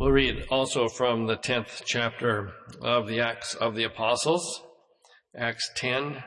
We'll read also from the 10th chapter of the Acts of the Apostles, Acts 10,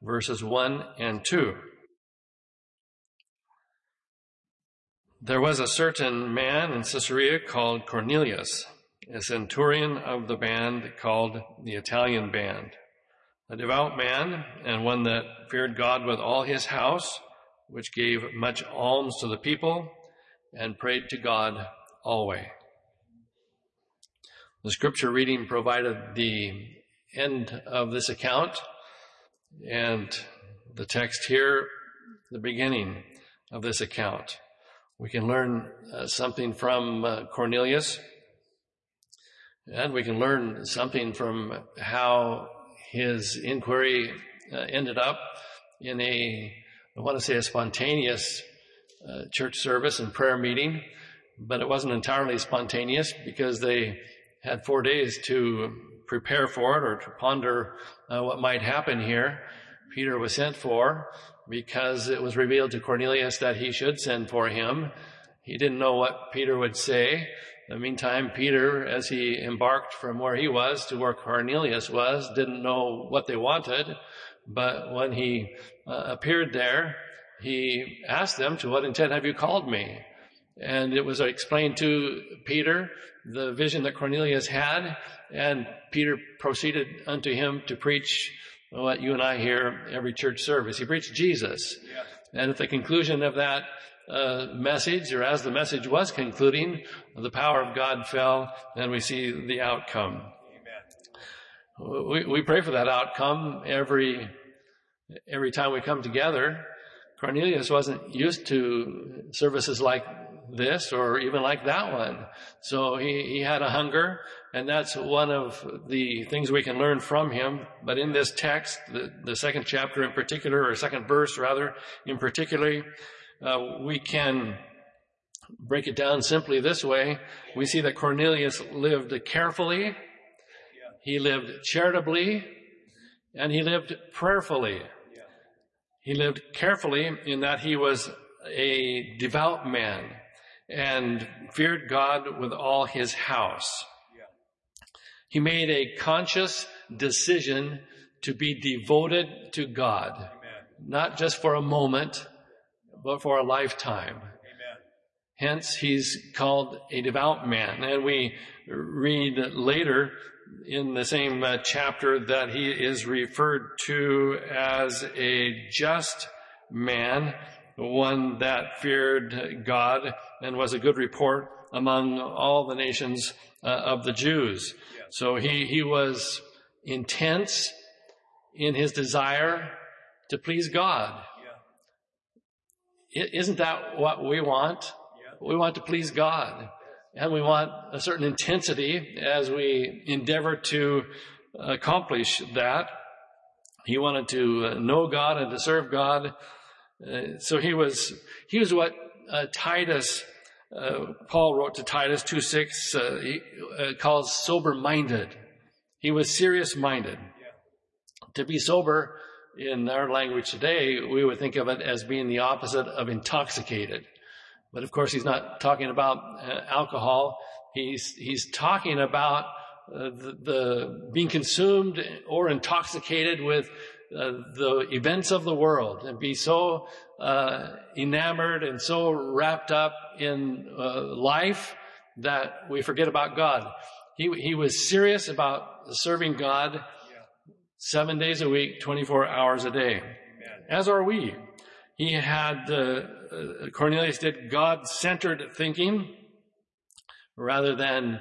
verses 1 and 2. There was a certain man in Caesarea called Cornelius, a centurion of the band called the Italian band, a devout man and one that feared God with all his house, which gave much alms to the people and prayed to God always. The scripture reading provided the end of this account and the text here, the beginning of this account. We can learn uh, something from uh, Cornelius, and we can learn something from how his inquiry uh, ended up in a, I want to say, a spontaneous uh, church service and prayer meeting, but it wasn't entirely spontaneous because they had four days to prepare for it or to ponder uh, what might happen here. Peter was sent for because it was revealed to Cornelius that he should send for him. He didn't know what Peter would say. In the meantime, Peter, as he embarked from where he was to where Cornelius was, didn't know what they wanted. But when he uh, appeared there, he asked them, to what intent have you called me? And it was explained to Peter the vision that Cornelius had, and Peter proceeded unto him to preach what you and I hear every church service. He preached Jesus. And at the conclusion of that uh, message, or as the message was concluding, the power of God fell, and we see the outcome. Amen. We, we pray for that outcome every every time we come together. Cornelius wasn't used to services like this or even like that one. So he, he had a hunger, and that's one of the things we can learn from him. But in this text, the, the second chapter in particular, or second verse rather, in particular, uh, we can break it down simply this way. We see that Cornelius lived carefully, he lived charitably, and he lived prayerfully. He lived carefully in that he was a devout man and feared God with all his house. He made a conscious decision to be devoted to God, Amen. not just for a moment, but for a lifetime. Amen. Hence, he's called a devout man. And we read later in the same uh, chapter that he is referred to as a just man one that feared God and was a good report among all the nations uh, of the Jews. So he, he was intense in his desire to please God. Isn't that what we want? We want to please God. And we want a certain intensity as we endeavor to accomplish that. He wanted to know God and to serve God uh, so he was, he was what uh, Titus, uh, Paul wrote to Titus 2 6, uh, he uh, calls sober minded. He was serious minded. To be sober, in our language today, we would think of it as being the opposite of intoxicated. But of course, he's not talking about alcohol. He's, he's talking about the, the being consumed or intoxicated with uh, the events of the world and be so uh, enamored and so wrapped up in uh, life that we forget about God. He, he was serious about serving God seven days a week, 24 hours a day, as are we. He had, uh, Cornelius did God centered thinking rather than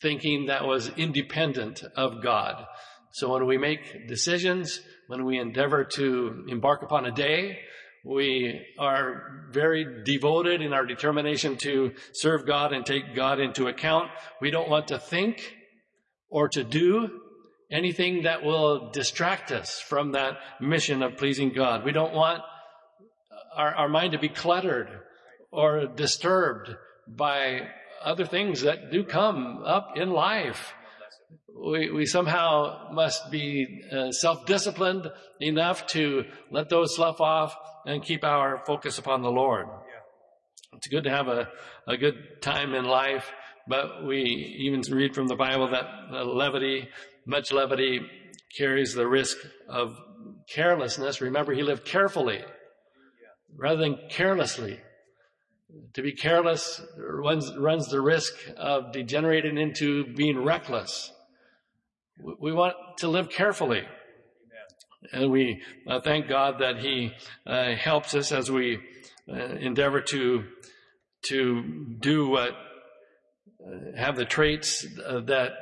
thinking that was independent of God. So when we make decisions, when we endeavor to embark upon a day, we are very devoted in our determination to serve God and take God into account. We don't want to think or to do anything that will distract us from that mission of pleasing God. We don't want our, our mind to be cluttered or disturbed by other things that do come up in life we, we somehow must be uh, self-disciplined enough to let those slough off and keep our focus upon the Lord. It's good to have a, a good time in life, but we even read from the Bible that levity, much levity carries the risk of carelessness. Remember, he lived carefully rather than carelessly. To be careless runs, runs the risk of degenerating into being reckless. We want to live carefully. And we uh, thank God that He uh, helps us as we uh, endeavor to to do what uh, have the traits uh, that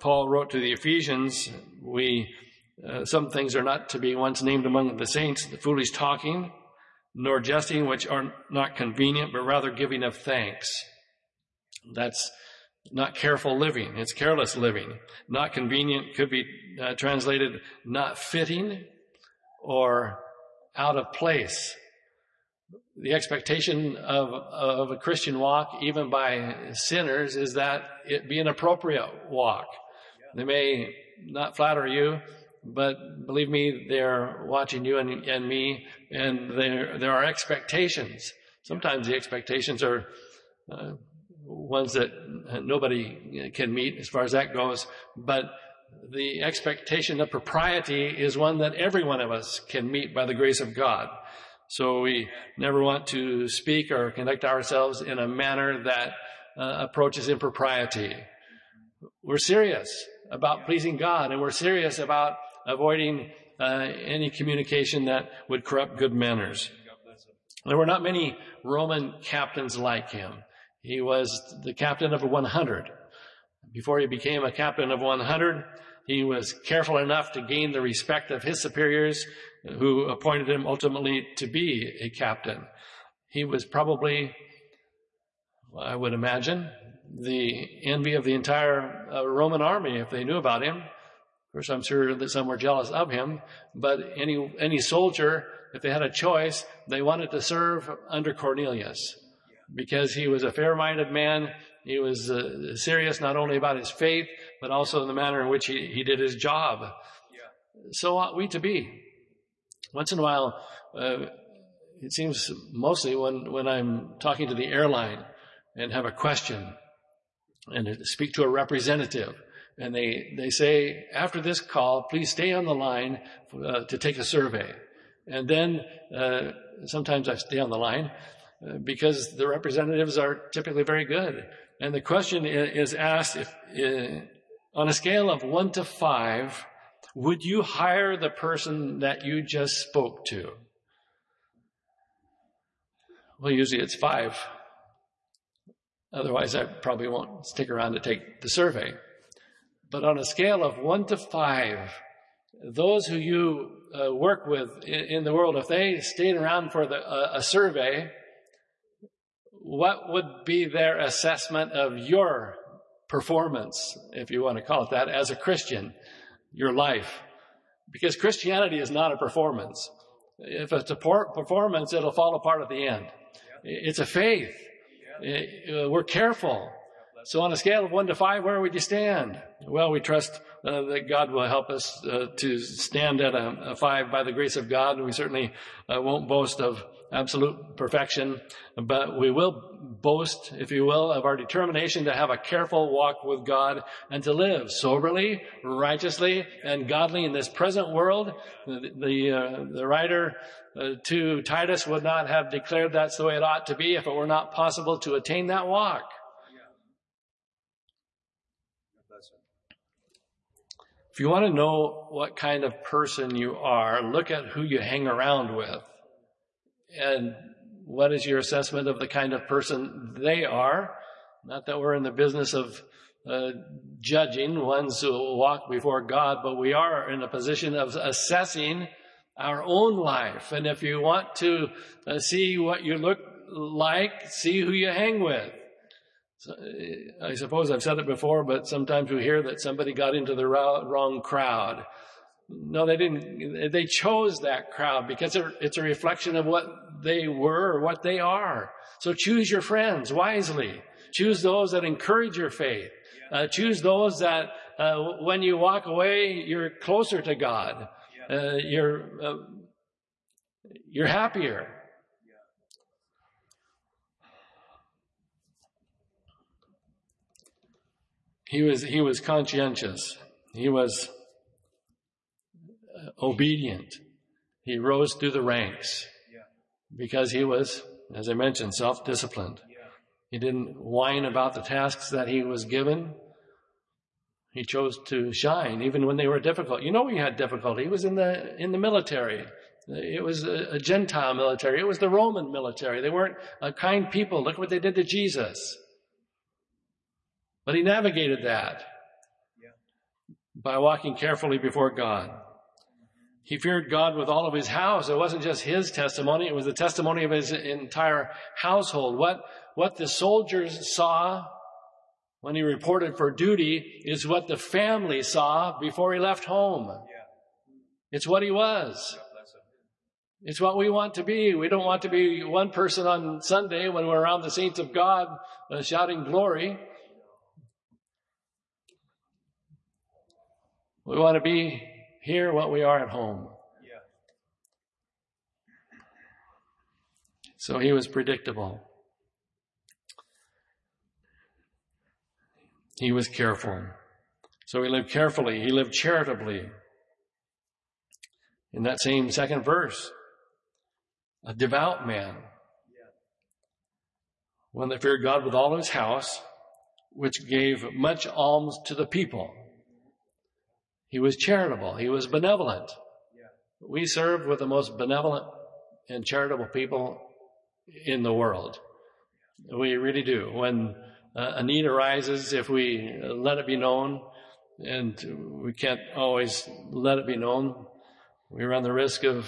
Paul wrote to the Ephesians. We uh, some things are not to be once named among the saints, the foolish talking, nor jesting, which are not convenient, but rather giving of thanks. That's not careful living. It's careless living. Not convenient could be uh, translated not fitting or out of place. The expectation of, of a Christian walk, even by sinners, is that it be an appropriate walk. They may not flatter you, but believe me, they're watching you and, and me, and there there are expectations. Sometimes the expectations are uh, ones that nobody can meet as far as that goes, but the expectation of propriety is one that every one of us can meet by the grace of God. So we never want to speak or conduct ourselves in a manner that uh, approaches impropriety. We're serious about pleasing God and we're serious about avoiding uh, any communication that would corrupt good manners. There were not many Roman captains like him. He was the captain of a 100. Before he became a captain of 100, he was careful enough to gain the respect of his superiors who appointed him ultimately to be a captain. He was probably, I would imagine, the envy of the entire uh, Roman army if they knew about him. Of course, I'm sure that some were jealous of him, but any, any soldier, if they had a choice, they wanted to serve under Cornelius because he was a fair-minded man. He was uh, serious not only about his faith, but also in the manner in which he, he did his job. Yeah. So ought we to be. Once in a while, uh, it seems mostly when, when I'm talking to the airline and have a question and speak to a representative, and they, they say, after this call, please stay on the line uh, to take a survey. And then uh, sometimes I stay on the line because the representatives are typically very good. And the question is asked if, uh, on a scale of one to five, would you hire the person that you just spoke to? Well, usually it's five. Otherwise, I probably won't stick around to take the survey. But on a scale of one to five, those who you uh, work with in, in, the world, if they stayed around for the, uh, a survey, what would be their assessment of your performance, if you want to call it that, as a Christian, your life? Because Christianity is not a performance. If it's a performance, it'll fall apart at the end. It's a faith. Uh, we're careful. So on a scale of one to five, where would you stand? Well, we trust uh, that God will help us uh, to stand at a, a, five by the grace of God. And we certainly uh, won't boast of absolute perfection, but we will boast, if you will, of our determination to have a careful walk with God and to live soberly, righteously, and godly in this present world. The, the, uh, the writer uh, to Titus would not have declared that's the way it ought to be if it were not possible to attain that walk. If you want to know what kind of person you are, look at who you hang around with. And what is your assessment of the kind of person they are? Not that we're in the business of uh, judging ones who walk before God, but we are in a position of assessing our own life. And if you want to uh, see what you look like, see who you hang with. So, uh, I suppose I've said it before, but sometimes we hear that somebody got into the wrong crowd. No, they didn't. They chose that crowd because it's a reflection of what they were or what they are. So choose your friends wisely. Choose those that encourage your faith. Uh, choose those that uh, when you walk away, you're closer to God. Uh, you're uh, you're happier. He was, he was conscientious. He was uh, obedient. He rose through the ranks because he was, as I mentioned, self-disciplined. He didn't whine about the tasks that he was given. He chose to shine even when they were difficult. You know he had difficulty. He was in the, in the military. It was a, a Gentile military. It was the Roman military. They weren't a kind people. Look what they did to Jesus. But he navigated that by walking carefully before God. He feared God with all of his house. It wasn't just his testimony, it was the testimony of his entire household. What, what the soldiers saw when he reported for duty is what the family saw before he left home. It's what he was. It's what we want to be. We don't want to be one person on Sunday when we're around the saints of God uh, shouting glory. We want to be here what we are at home. Yeah. So he was predictable. He was careful. So he lived carefully. He lived charitably. In that same second verse, a devout man, one that feared God with all his house, which gave much alms to the people. He was charitable. He was benevolent. We serve with the most benevolent and charitable people in the world. We really do. When uh, a need arises, if we let it be known, and we can't always let it be known, we run the risk of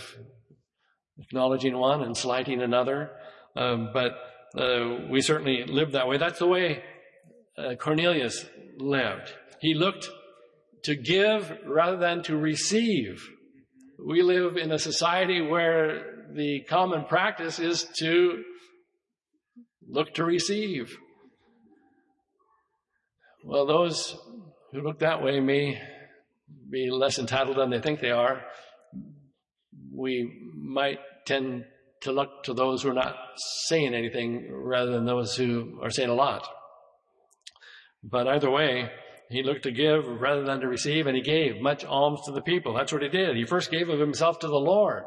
acknowledging one and slighting another. Um, but uh, we certainly live that way. That's the way uh, Cornelius lived. He looked to give rather than to receive. We live in a society where the common practice is to look to receive. Well, those who look that way may be less entitled than they think they are. We might tend to look to those who are not saying anything rather than those who are saying a lot. But either way, he looked to give rather than to receive, and he gave much alms to the people. That's what he did. He first gave of himself to the Lord.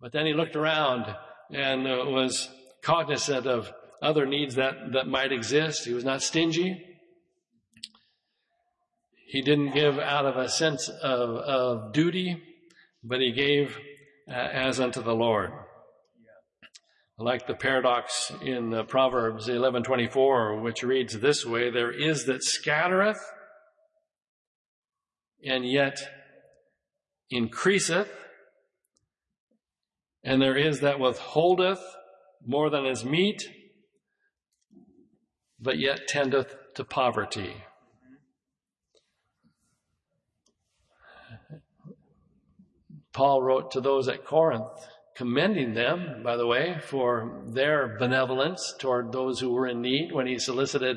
But then he looked around and uh, was cognizant of other needs that, that might exist. He was not stingy. He didn't give out of a sense of, of duty, but he gave uh, as unto the Lord like the paradox in uh, Proverbs 11:24 which reads this way there is that scattereth and yet increaseth and there is that withholdeth more than is meet but yet tendeth to poverty. Paul wrote to those at Corinth commending them, by the way, for their benevolence toward those who were in need when he solicited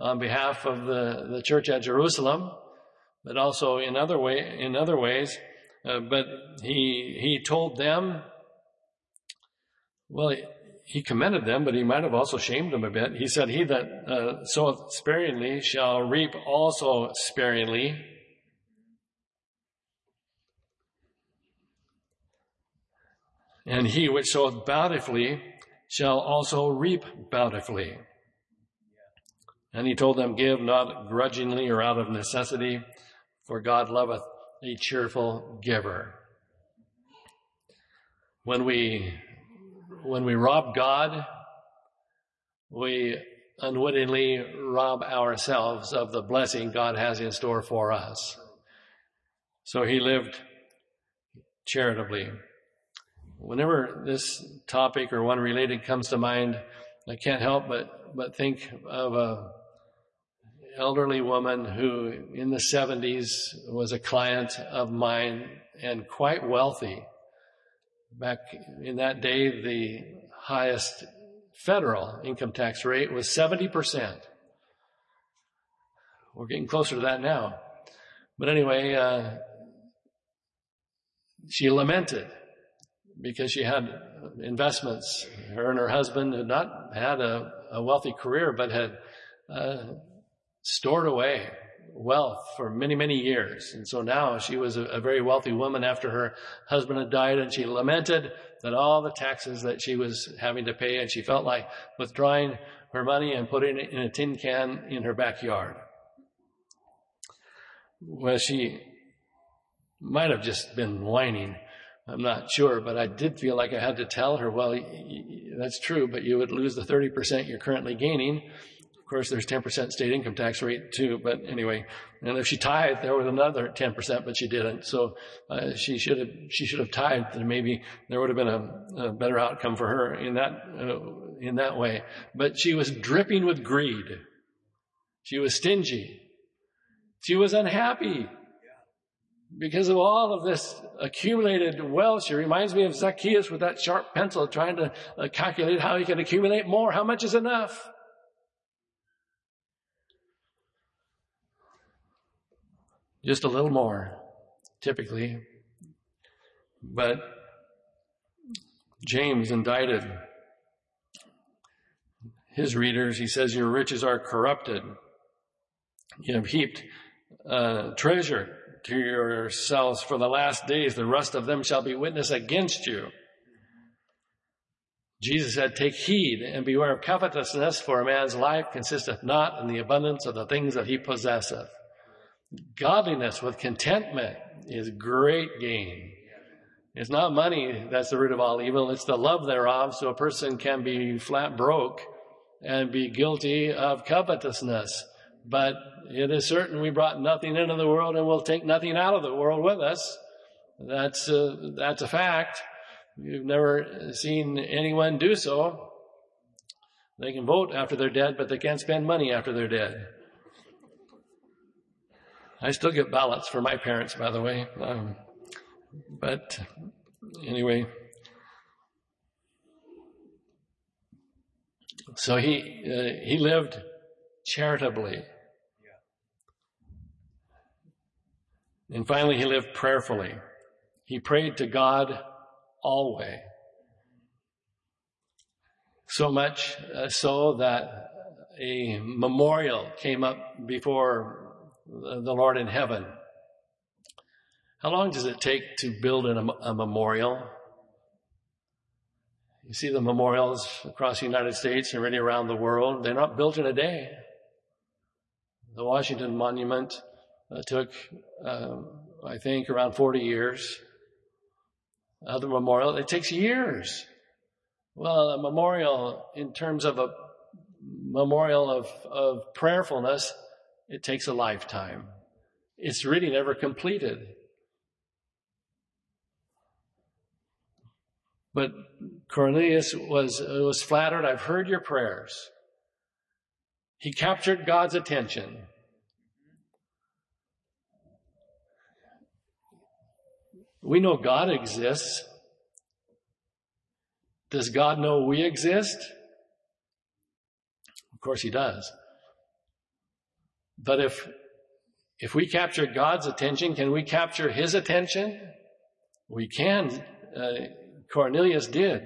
on behalf of the, the church at Jerusalem, but also in other way, in other ways. Uh, but he, he told them, well, he, he commended them, but he might have also shamed them a bit. He said, he that uh, soweth sparingly shall reap also sparingly. And he which soweth bountifully shall also reap bountifully. And he told them, Give not grudgingly or out of necessity, for God loveth a cheerful giver. When we, when we rob God, we unwittingly rob ourselves of the blessing God has in store for us. So he lived charitably. Whenever this topic or one related comes to mind, I can't help but, but think of a elderly woman who in the 70s was a client of mine and quite wealthy. Back in that day, the highest federal income tax rate was 70%. We're getting closer to that now. But anyway, uh, she lamented because she had investments. Her and her husband had not had a, a wealthy career, but had uh, stored away wealth for many, many years. And so now she was a, a, very wealthy woman after her husband had died and she lamented that all the taxes that she was having to pay and she felt like withdrawing her money and putting it in a tin can in her backyard. Well, she might have just been whining. I'm not sure, but I did feel like I had to tell her, well, that's true, but you would lose the 30% you're currently gaining of course, there's 10% state income tax rate too, but anyway, and if she tithed, there was another 10%, but she didn't. So uh, she should have she should have tithed, and maybe there would have been a, a better outcome for her in that uh, in that way. But she was dripping with greed. She was stingy. She was unhappy because of all of this accumulated wealth. She reminds me of Zacchaeus with that sharp pencil trying to uh, calculate how he can accumulate more. How much is enough? just a little more, typically. But James indicted his readers. He says, Your riches are corrupted. You have heaped uh, treasure to yourselves for the last days. The rest of them shall be witness against you. Jesus said, Take heed and beware of covetousness, for a man's life consisteth not in the abundance of the things that he possesseth. Godliness with contentment is great gain. It's not money that's the root of all evil, it's the love thereof, so a person can be flat broke and be guilty of covetousness. But it is certain we brought nothing into the world and will take nothing out of the world with us. That's a, uh, that's a fact. You've never seen anyone do so. They can vote after they're dead, but they can't spend money after they're dead. I still get ballots for my parents, by the way. Um, but anyway, so he uh, he lived charitably, and finally he lived prayerfully. He prayed to God always. So much so that a memorial came up before the Lord in heaven. How long does it take to build a, a memorial? You see the memorials across the United States and really around the world. They're not built in a day. The Washington Monument uh, took, uh, I think, around 40 years. Other memorial, it takes years. Well, a memorial in terms of a memorial of, of prayerfulness it takes a lifetime. It's really never completed. But Cornelius was, was flattered. I've heard your prayers. He captured God's attention. We know God exists. Does God know we exist? Of course, He does. But if, if we capture God's attention, can we capture his attention? We can. Uh, Cornelius did.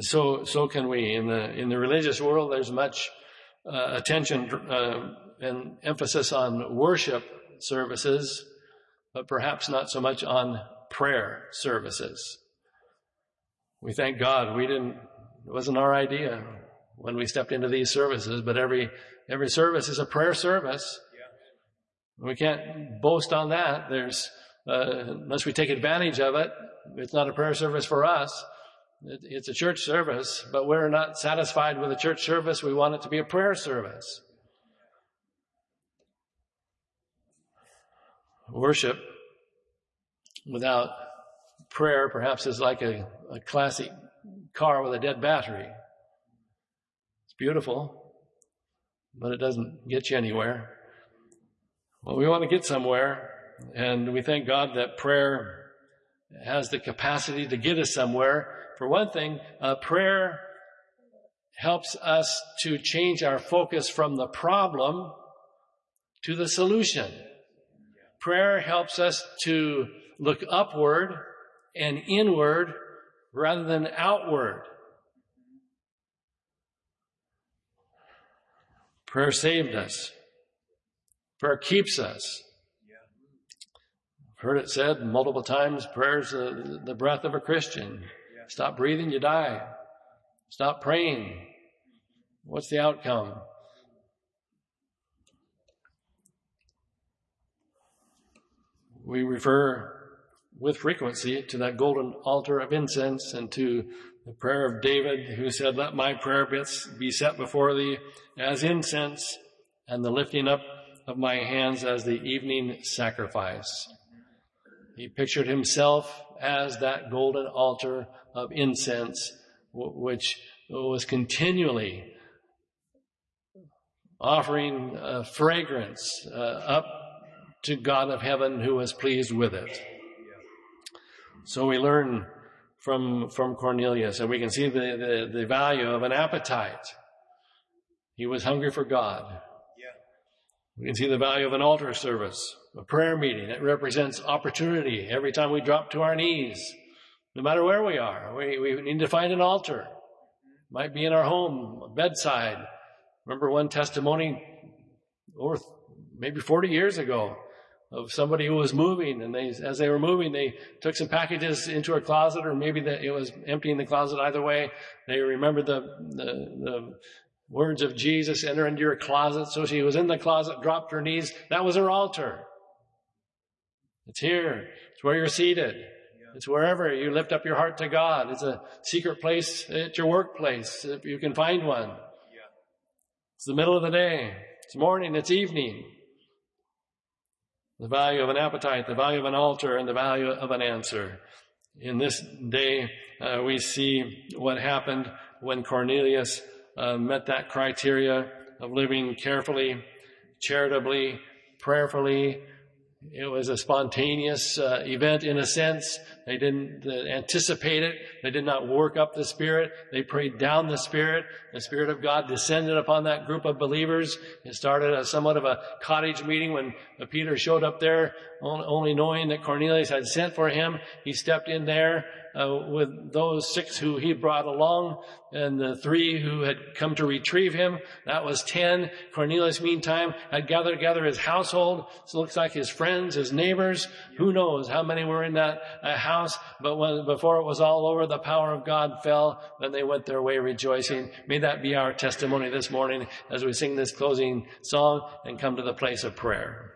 So, so can we. In the, in the religious world, there's much uh, attention uh, and emphasis on worship services, but perhaps not so much on prayer services. We thank God we didn't, it wasn't our idea when we stepped into these services, but every Every service is a prayer service. We can't boast on that. There's, uh, unless we take advantage of it, it's not a prayer service for us. It, it's a church service, but we're not satisfied with a church service. We want it to be a prayer service. Worship without prayer perhaps is like a, a classic car with a dead battery. It's beautiful but it doesn't get you anywhere. Well, we want to get somewhere, and we thank God that prayer has the capacity to get us somewhere. For one thing, uh, prayer helps us to change our focus from the problem to the solution. Prayer helps us to look upward and inward rather than outward. Prayer saved us. Prayer keeps us. I've heard it said multiple times, prayer's the, the breath of a Christian. Stop breathing, you die. Stop praying. What's the outcome? We refer with frequency to that golden altar of incense and to the prayer of David, who said, Let my prayer be set before thee as incense, and the lifting up of my hands as the evening sacrifice. He pictured himself as that golden altar of incense, which was continually offering a fragrance uh, up to God of heaven who was pleased with it. So we learn from, from Cornelius and we can see the, the, the value of an appetite. He was hungry for God. We can see the value of an altar service, a prayer meeting. It represents opportunity every time we drop to our knees, no matter where we are. We, we need to find an altar. Might be in our home, bedside. Remember one testimony oh, over maybe 40 years ago of somebody who was moving and they, as they were moving, they took some packages into a closet or maybe the, it was empty in the closet either way. They remembered the, the, the words of Jesus, enter into your closet. So she was in the closet, dropped her knees. That was her altar. It's here. It's where you're seated. It's wherever you lift up your heart to God. It's a secret place at your workplace if you can find one. It's the middle of the day. It's morning. It's evening the value of an appetite, the value of an altar, and the value of an answer. In this day, uh, we see what happened when Cornelius uh, met that criteria of living carefully, charitably, prayerfully, it was a spontaneous uh, event in a sense. They didn't anticipate it. They did not work up the Spirit. They prayed down the Spirit. The Spirit of God descended upon that group of believers. It started as somewhat of a cottage meeting when uh, Peter showed up there, only knowing that Cornelius had sent for him. He stepped in there uh, with those six who he brought along and the three who had come to retrieve him. That was ten. Cornelius, meantime, had gathered together his household. So it looks like his friends, his neighbors. Who knows how many were in that uh, house? But when, before it was all over, the power of God fell. and they went their way rejoicing. May that be our testimony this morning as we sing this closing song and come to the place of prayer.